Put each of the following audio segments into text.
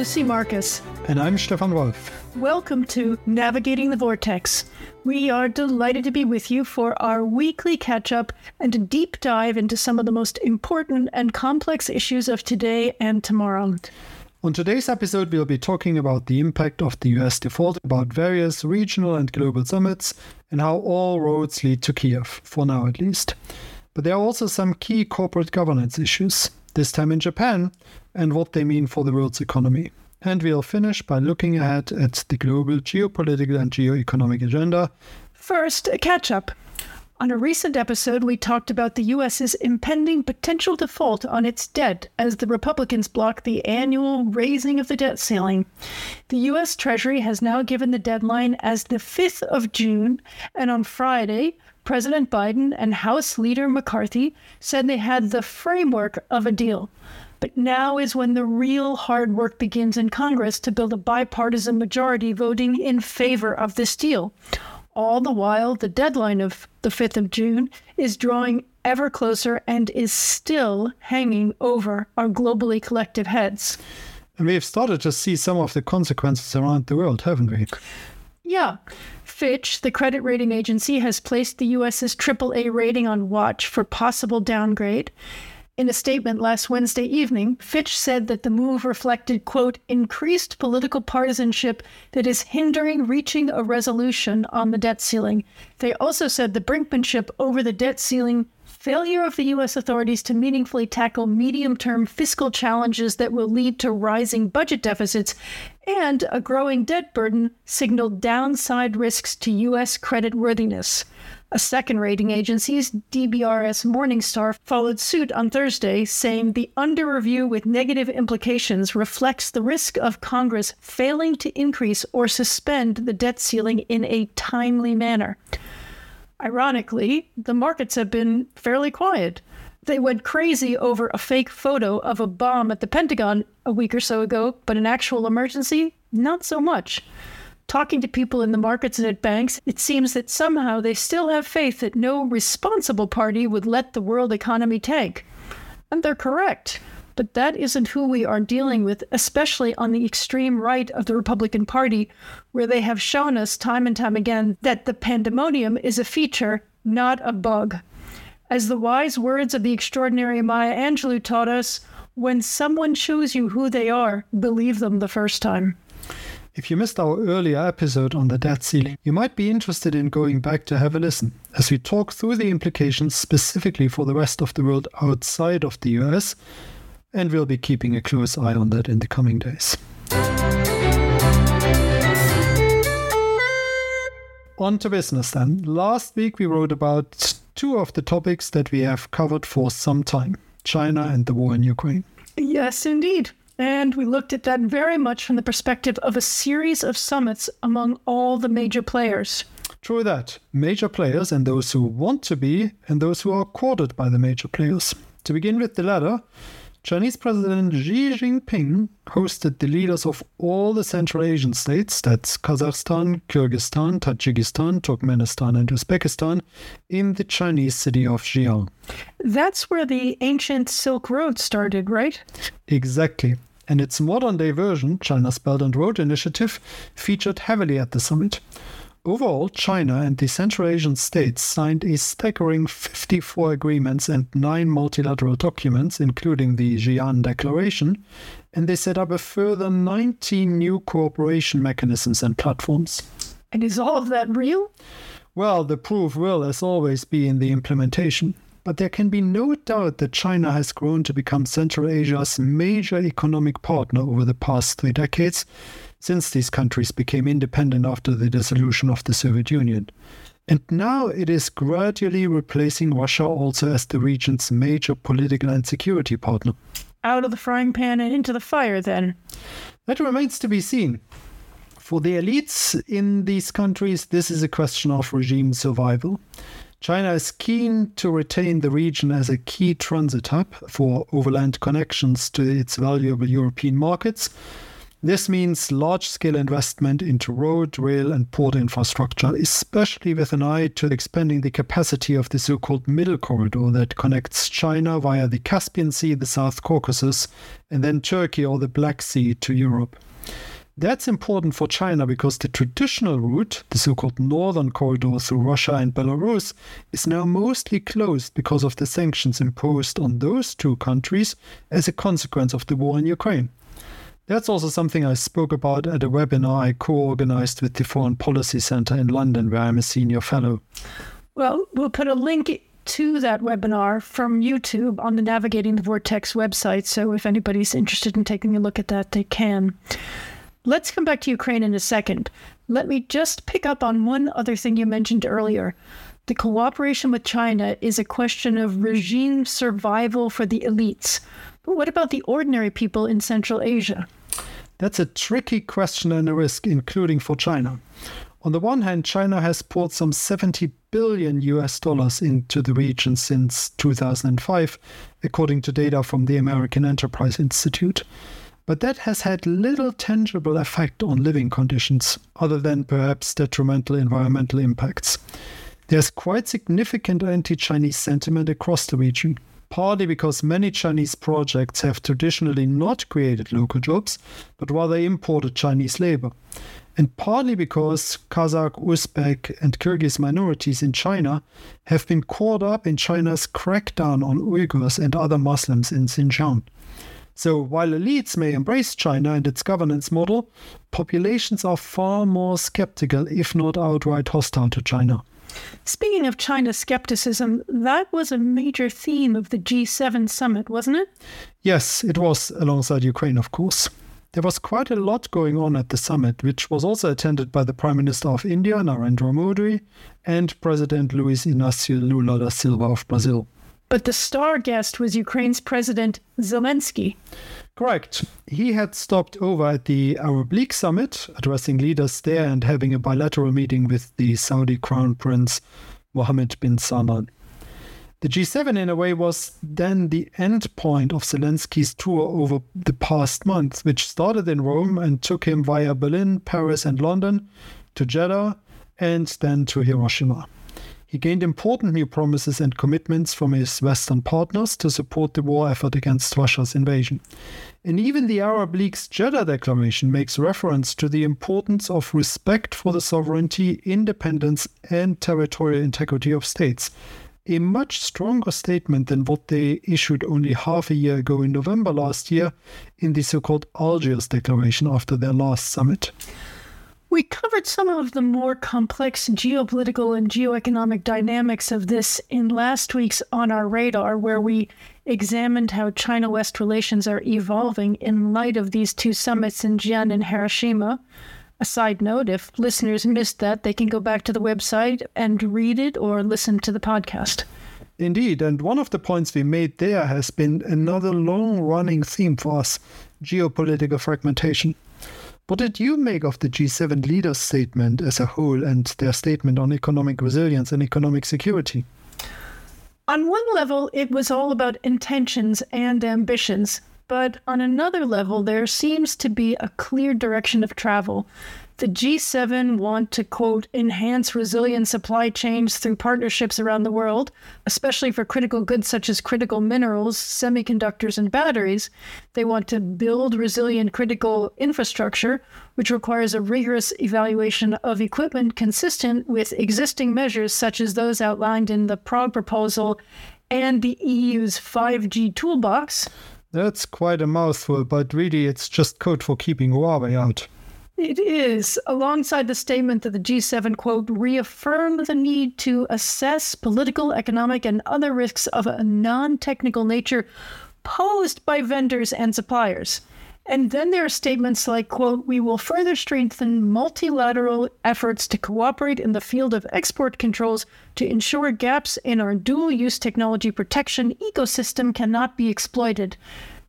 Lucy Marcus. And I'm Stefan Wolff. Welcome to Navigating the Vortex. We are delighted to be with you for our weekly catch up and a deep dive into some of the most important and complex issues of today and tomorrow. On today's episode, we'll be talking about the impact of the US default, about various regional and global summits, and how all roads lead to Kiev, for now at least. But there are also some key corporate governance issues, this time in Japan, and what they mean for the world's economy. And we'll finish by looking ahead at the global geopolitical and geoeconomic agenda. First, a catch up. On a recent episode, we talked about the U.S.'s impending potential default on its debt as the Republicans block the annual raising of the debt ceiling. The U.S. Treasury has now given the deadline as the 5th of June, and on Friday, President Biden and House Leader McCarthy said they had the framework of a deal. But now is when the real hard work begins in Congress to build a bipartisan majority voting in favor of this deal. All the while, the deadline of the 5th of June is drawing ever closer and is still hanging over our globally collective heads. And we've started to see some of the consequences around the world, haven't we? Yeah. Fitch, the credit rating agency, has placed the US's AAA rating on watch for possible downgrade. In a statement last Wednesday evening, Fitch said that the move reflected, quote, increased political partisanship that is hindering reaching a resolution on the debt ceiling. They also said the brinkmanship over the debt ceiling failure of the U.S. authorities to meaningfully tackle medium term fiscal challenges that will lead to rising budget deficits and a growing debt burden signaled downside risks to U.S. creditworthiness. A second rating agency's DBRS Morningstar followed suit on Thursday, saying the under review with negative implications reflects the risk of Congress failing to increase or suspend the debt ceiling in a timely manner. Ironically, the markets have been fairly quiet. They went crazy over a fake photo of a bomb at the Pentagon a week or so ago, but an actual emergency, not so much talking to people in the markets and at banks, it seems that somehow they still have faith that no responsible party would let the world economy tank. And they're correct. But that isn't who we are dealing with, especially on the extreme right of the Republican Party, where they have shown us time and time again that the pandemonium is a feature, not a bug. As the wise words of the extraordinary Maya Angelou taught us, when someone shows you who they are, believe them the first time. If you missed our earlier episode on the debt ceiling, you might be interested in going back to have a listen as we talk through the implications specifically for the rest of the world outside of the US, and we'll be keeping a close eye on that in the coming days. On to business then. Last week we wrote about two of the topics that we have covered for some time China and the war in Ukraine. Yes, indeed. And we looked at that very much from the perspective of a series of summits among all the major players. True that. Major players and those who want to be, and those who are courted by the major players. To begin with the latter, Chinese President Xi Jinping hosted the leaders of all the Central Asian states, that's Kazakhstan, Kyrgyzstan, Tajikistan, Turkmenistan, and Uzbekistan, in the Chinese city of Xi'an. That's where the ancient Silk Road started, right? Exactly and its modern day version, China's Belt and Road Initiative, featured heavily at the summit. Overall, China and the Central Asian states signed a staggering 54 agreements and nine multilateral documents, including the Xi'an Declaration, and they set up a further 19 new cooperation mechanisms and platforms. And is all of that real? Well, the proof will, as always, be in the implementation. But there can be no doubt that China has grown to become Central Asia's major economic partner over the past three decades, since these countries became independent after the dissolution of the Soviet Union. And now it is gradually replacing Russia also as the region's major political and security partner. Out of the frying pan and into the fire, then. That remains to be seen. For the elites in these countries, this is a question of regime survival. China is keen to retain the region as a key transit hub for overland connections to its valuable European markets. This means large scale investment into road, rail, and port infrastructure, especially with an eye to expanding the capacity of the so called Middle Corridor that connects China via the Caspian Sea, the South Caucasus, and then Turkey or the Black Sea to Europe. That's important for China because the traditional route, the so called Northern Corridor through Russia and Belarus, is now mostly closed because of the sanctions imposed on those two countries as a consequence of the war in Ukraine. That's also something I spoke about at a webinar I co organized with the Foreign Policy Center in London, where I'm a senior fellow. Well, we'll put a link to that webinar from YouTube on the Navigating the Vortex website. So if anybody's interested in taking a look at that, they can. Let's come back to Ukraine in a second. Let me just pick up on one other thing you mentioned earlier. The cooperation with China is a question of regime survival for the elites. But what about the ordinary people in Central Asia? That's a tricky question and a risk, including for China. On the one hand, China has poured some 70 billion US dollars into the region since 2005, according to data from the American Enterprise Institute. But that has had little tangible effect on living conditions, other than perhaps detrimental environmental impacts. There's quite significant anti Chinese sentiment across the region partly because many Chinese projects have traditionally not created local jobs, but rather imported Chinese labor. And partly because Kazakh, Uzbek, and Kyrgyz minorities in China have been caught up in China's crackdown on Uyghurs and other Muslims in Xinjiang. So while elites may embrace China and its governance model, populations are far more skeptical, if not outright hostile to China. Speaking of China skepticism, that was a major theme of the G7 summit, wasn't it? Yes, it was, alongside Ukraine, of course. There was quite a lot going on at the summit, which was also attended by the Prime Minister of India, Narendra Modi, and President Luiz Inácio Lula da Silva of Brazil. But the star guest was Ukraine's President Zelensky. Correct. He had stopped over at the Arab League summit, addressing leaders there and having a bilateral meeting with the Saudi Crown Prince Mohammed bin Salman. The G7, in a way, was then the end point of Zelensky's tour over the past month, which started in Rome and took him via Berlin, Paris, and London to Jeddah and then to Hiroshima. He gained important new promises and commitments from his Western partners to support the war effort against Russia's invasion. And even the Arab League's Jeddah Declaration makes reference to the importance of respect for the sovereignty, independence, and territorial integrity of states. A much stronger statement than what they issued only half a year ago in November last year in the so called Algiers Declaration after their last summit. We covered some of the more complex geopolitical and geoeconomic dynamics of this in last week's On Our Radar, where we examined how China West relations are evolving in light of these two summits in Xi'an and Hiroshima. A side note if listeners missed that, they can go back to the website and read it or listen to the podcast. Indeed, and one of the points we made there has been another long running theme for us geopolitical fragmentation. What did you make of the G7 leaders' statement as a whole and their statement on economic resilience and economic security? On one level, it was all about intentions and ambitions, but on another level, there seems to be a clear direction of travel the G7 want to, quote, enhance resilient supply chains through partnerships around the world, especially for critical goods such as critical minerals, semiconductors, and batteries. They want to build resilient critical infrastructure, which requires a rigorous evaluation of equipment consistent with existing measures such as those outlined in the Prague proposal and the EU's 5G toolbox. That's quite a mouthful, but really it's just code for keeping Huawei out. It is, alongside the statement that the G7, quote, reaffirm the need to assess political, economic, and other risks of a non technical nature posed by vendors and suppliers. And then there are statements like, quote, we will further strengthen multilateral efforts to cooperate in the field of export controls to ensure gaps in our dual use technology protection ecosystem cannot be exploited.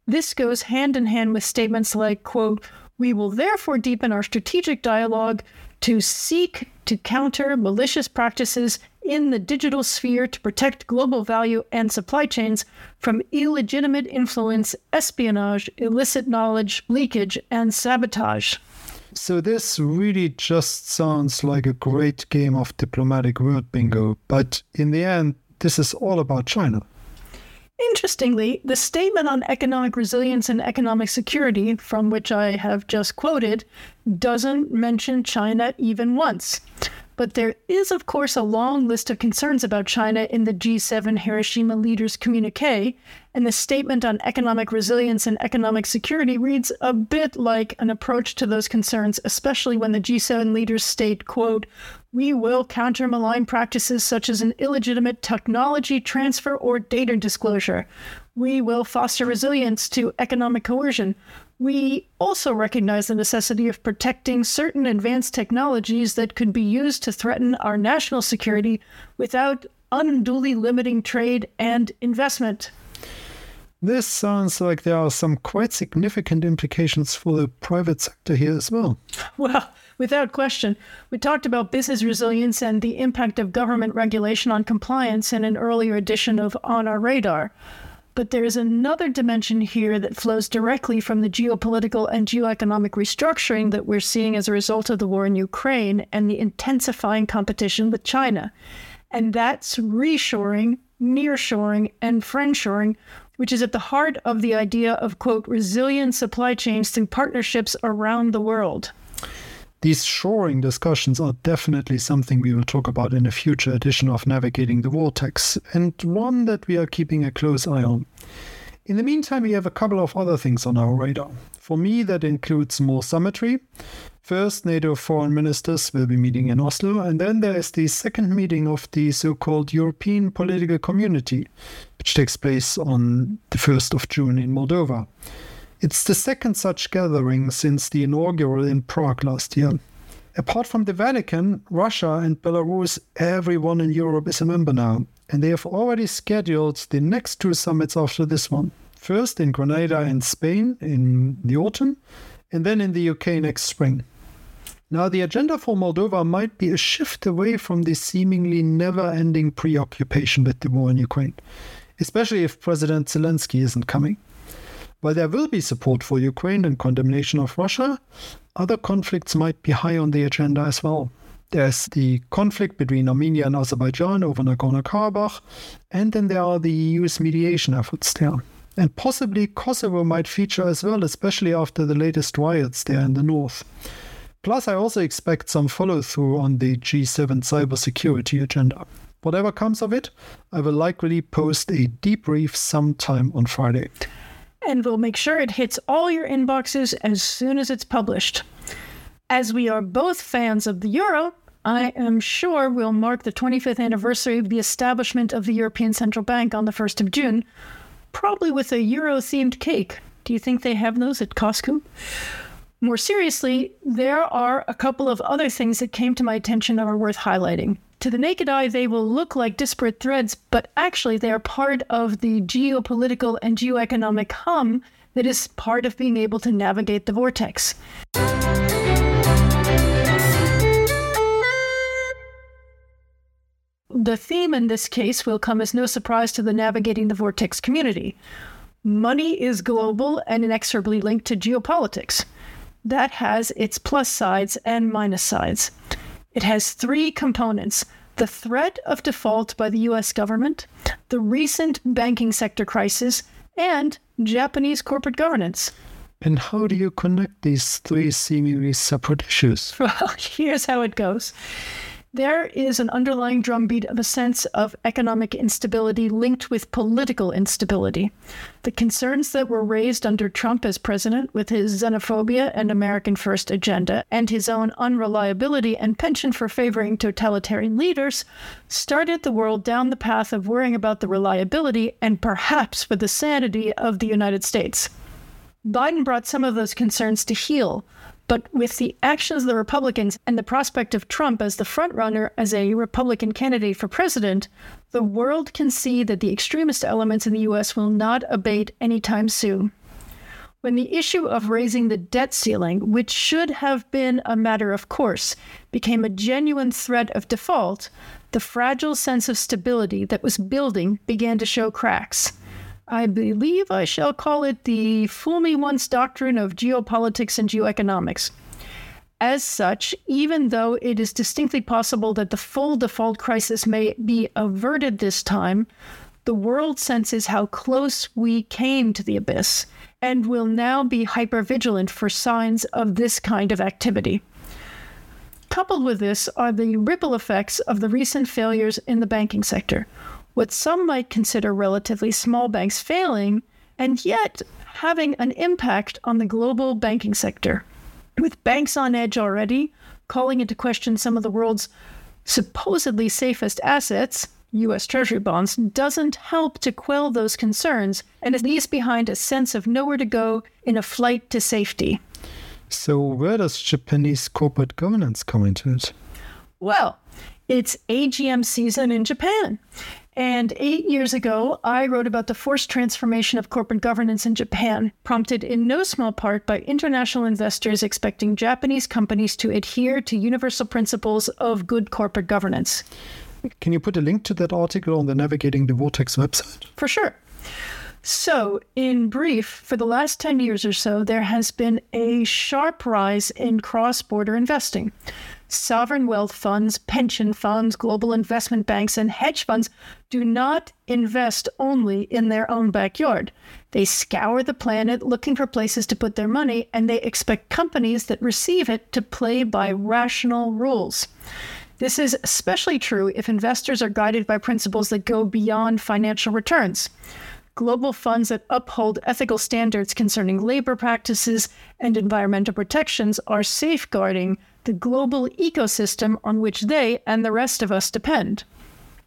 This goes hand in hand with statements like, quote, we will therefore deepen our strategic dialogue to seek to counter malicious practices in the digital sphere to protect global value and supply chains from illegitimate influence, espionage, illicit knowledge, leakage, and sabotage. So, this really just sounds like a great game of diplomatic word bingo, but in the end, this is all about China. Interestingly, the statement on economic resilience and economic security, from which I have just quoted, doesn't mention China even once. But there is, of course, a long list of concerns about China in the G7 Hiroshima leaders' communique, and the statement on economic resilience and economic security reads a bit like an approach to those concerns, especially when the G7 leaders state, quote, we will counter malign practices such as an illegitimate technology transfer or data disclosure. We will foster resilience to economic coercion. We also recognize the necessity of protecting certain advanced technologies that could be used to threaten our national security without unduly limiting trade and investment. This sounds like there are some quite significant implications for the private sector here as well. Well, without question. We talked about business resilience and the impact of government regulation on compliance in an earlier edition of On Our Radar. But there's another dimension here that flows directly from the geopolitical and geoeconomic restructuring that we're seeing as a result of the war in Ukraine and the intensifying competition with China. And that's reshoring, nearshoring, and friendshoring, which is at the heart of the idea of, quote, resilient supply chains through partnerships around the world. These shoring discussions are definitely something we will talk about in a future edition of Navigating the Vortex, and one that we are keeping a close eye on. In the meantime, we have a couple of other things on our radar. For me, that includes more summitry. First, NATO foreign ministers will be meeting in Oslo, and then there is the second meeting of the so called European Political Community, which takes place on the 1st of June in Moldova. It's the second such gathering since the inaugural in Prague last year. Apart from the Vatican, Russia, and Belarus, everyone in Europe is a member now, and they have already scheduled the next two summits after this one. First in Granada in Spain in the autumn, and then in the UK next spring. Now, the agenda for Moldova might be a shift away from the seemingly never ending preoccupation with the war in Ukraine, especially if President Zelensky isn't coming. While there will be support for Ukraine and condemnation of Russia, other conflicts might be high on the agenda as well. There's the conflict between Armenia and Azerbaijan over Nagorno Karabakh, and then there are the EU's mediation efforts there. And possibly Kosovo might feature as well, especially after the latest riots there in the north. Plus, I also expect some follow through on the G7 cybersecurity agenda. Whatever comes of it, I will likely post a debrief sometime on Friday and we'll make sure it hits all your inboxes as soon as it's published. As we are both fans of the euro, I am sure we'll mark the 25th anniversary of the establishment of the European Central Bank on the 1st of June, probably with a euro themed cake. Do you think they have those at Costco? More seriously, there are a couple of other things that came to my attention that are worth highlighting. To the naked eye, they will look like disparate threads, but actually, they are part of the geopolitical and geoeconomic hum that is part of being able to navigate the vortex. The theme in this case will come as no surprise to the Navigating the Vortex community. Money is global and inexorably linked to geopolitics. That has its plus sides and minus sides. It has three components the threat of default by the US government, the recent banking sector crisis, and Japanese corporate governance. And how do you connect these three seemingly separate issues? Well, here's how it goes. There is an underlying drumbeat of a sense of economic instability linked with political instability. The concerns that were raised under Trump as president with his xenophobia and American first agenda and his own unreliability and penchant for favoring totalitarian leaders started the world down the path of worrying about the reliability and perhaps for the sanity of the United States. Biden brought some of those concerns to heel but with the actions of the Republicans and the prospect of Trump as the frontrunner as a Republican candidate for president, the world can see that the extremist elements in the U.S. will not abate anytime soon. when the issue of raising the debt ceiling, which should have been a matter of course, became a genuine threat of default, the fragile sense of stability that was building began to show cracks. I believe I shall call it the fool me once doctrine of geopolitics and geoeconomics. As such, even though it is distinctly possible that the full default crisis may be averted this time, the world senses how close we came to the abyss and will now be hypervigilant for signs of this kind of activity. Coupled with this are the ripple effects of the recent failures in the banking sector, what some might consider relatively small banks failing, and yet having an impact on the global banking sector. With banks on edge already, calling into question some of the world's supposedly safest assets, U.S. Treasury bonds, doesn't help to quell those concerns and it leaves behind a sense of nowhere to go in a flight to safety. So, where does Japanese corporate governance come into it? Well, it's AGM season in Japan. And eight years ago, I wrote about the forced transformation of corporate governance in Japan, prompted in no small part by international investors expecting Japanese companies to adhere to universal principles of good corporate governance. Can you put a link to that article on the Navigating the Vortex website? For sure. So, in brief, for the last 10 years or so, there has been a sharp rise in cross border investing. Sovereign wealth funds, pension funds, global investment banks, and hedge funds do not invest only in their own backyard. They scour the planet looking for places to put their money, and they expect companies that receive it to play by rational rules. This is especially true if investors are guided by principles that go beyond financial returns global funds that uphold ethical standards concerning labor practices and environmental protections are safeguarding the global ecosystem on which they and the rest of us depend.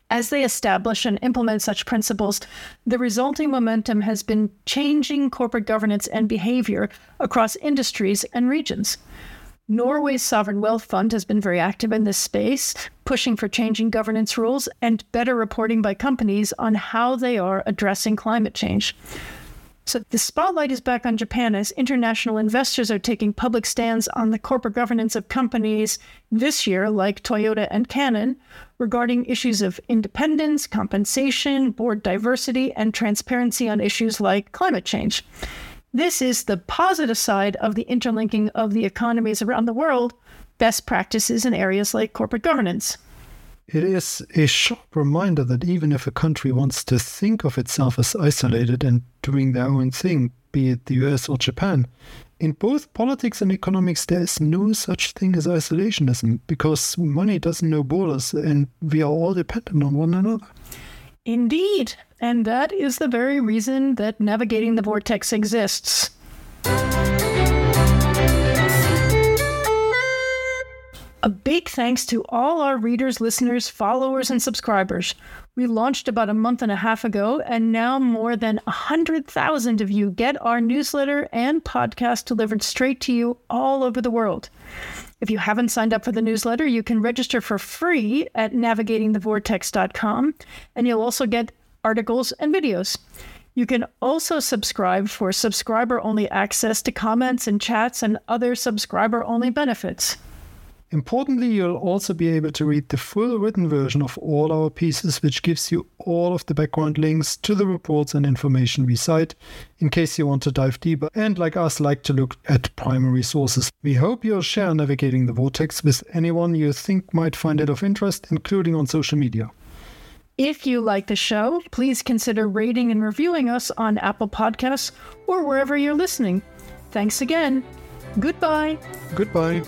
As they establish and implement such principles, the resulting momentum has been changing corporate governance and behavior across industries and regions. Norway's sovereign wealth fund has been very active in this space, pushing for changing governance rules and better reporting by companies on how they are addressing climate change. So the spotlight is back on Japan as international investors are taking public stands on the corporate governance of companies this year, like Toyota and Canon, regarding issues of independence, compensation, board diversity, and transparency on issues like climate change. This is the positive side of the interlinking of the economies around the world, best practices in areas like corporate governance. It is a sharp reminder that even if a country wants to think of itself as isolated and doing their own thing, be it the US or Japan, in both politics and economics, there is no such thing as isolationism because money doesn't know borders and we are all dependent on one another. Indeed. And that is the very reason that navigating the vortex exists. A big thanks to all our readers, listeners, followers, and subscribers. We launched about a month and a half ago, and now more than 100,000 of you get our newsletter and podcast delivered straight to you all over the world. If you haven't signed up for the newsletter, you can register for free at navigatingthevortex.com, and you'll also get articles and videos. You can also subscribe for subscriber only access to comments and chats and other subscriber only benefits. Importantly, you'll also be able to read the full written version of all our pieces, which gives you all of the background links to the reports and information we cite, in case you want to dive deeper and, like us, like to look at primary sources. We hope you'll share Navigating the Vortex with anyone you think might find it of interest, including on social media. If you like the show, please consider rating and reviewing us on Apple Podcasts or wherever you're listening. Thanks again. Goodbye. Goodbye.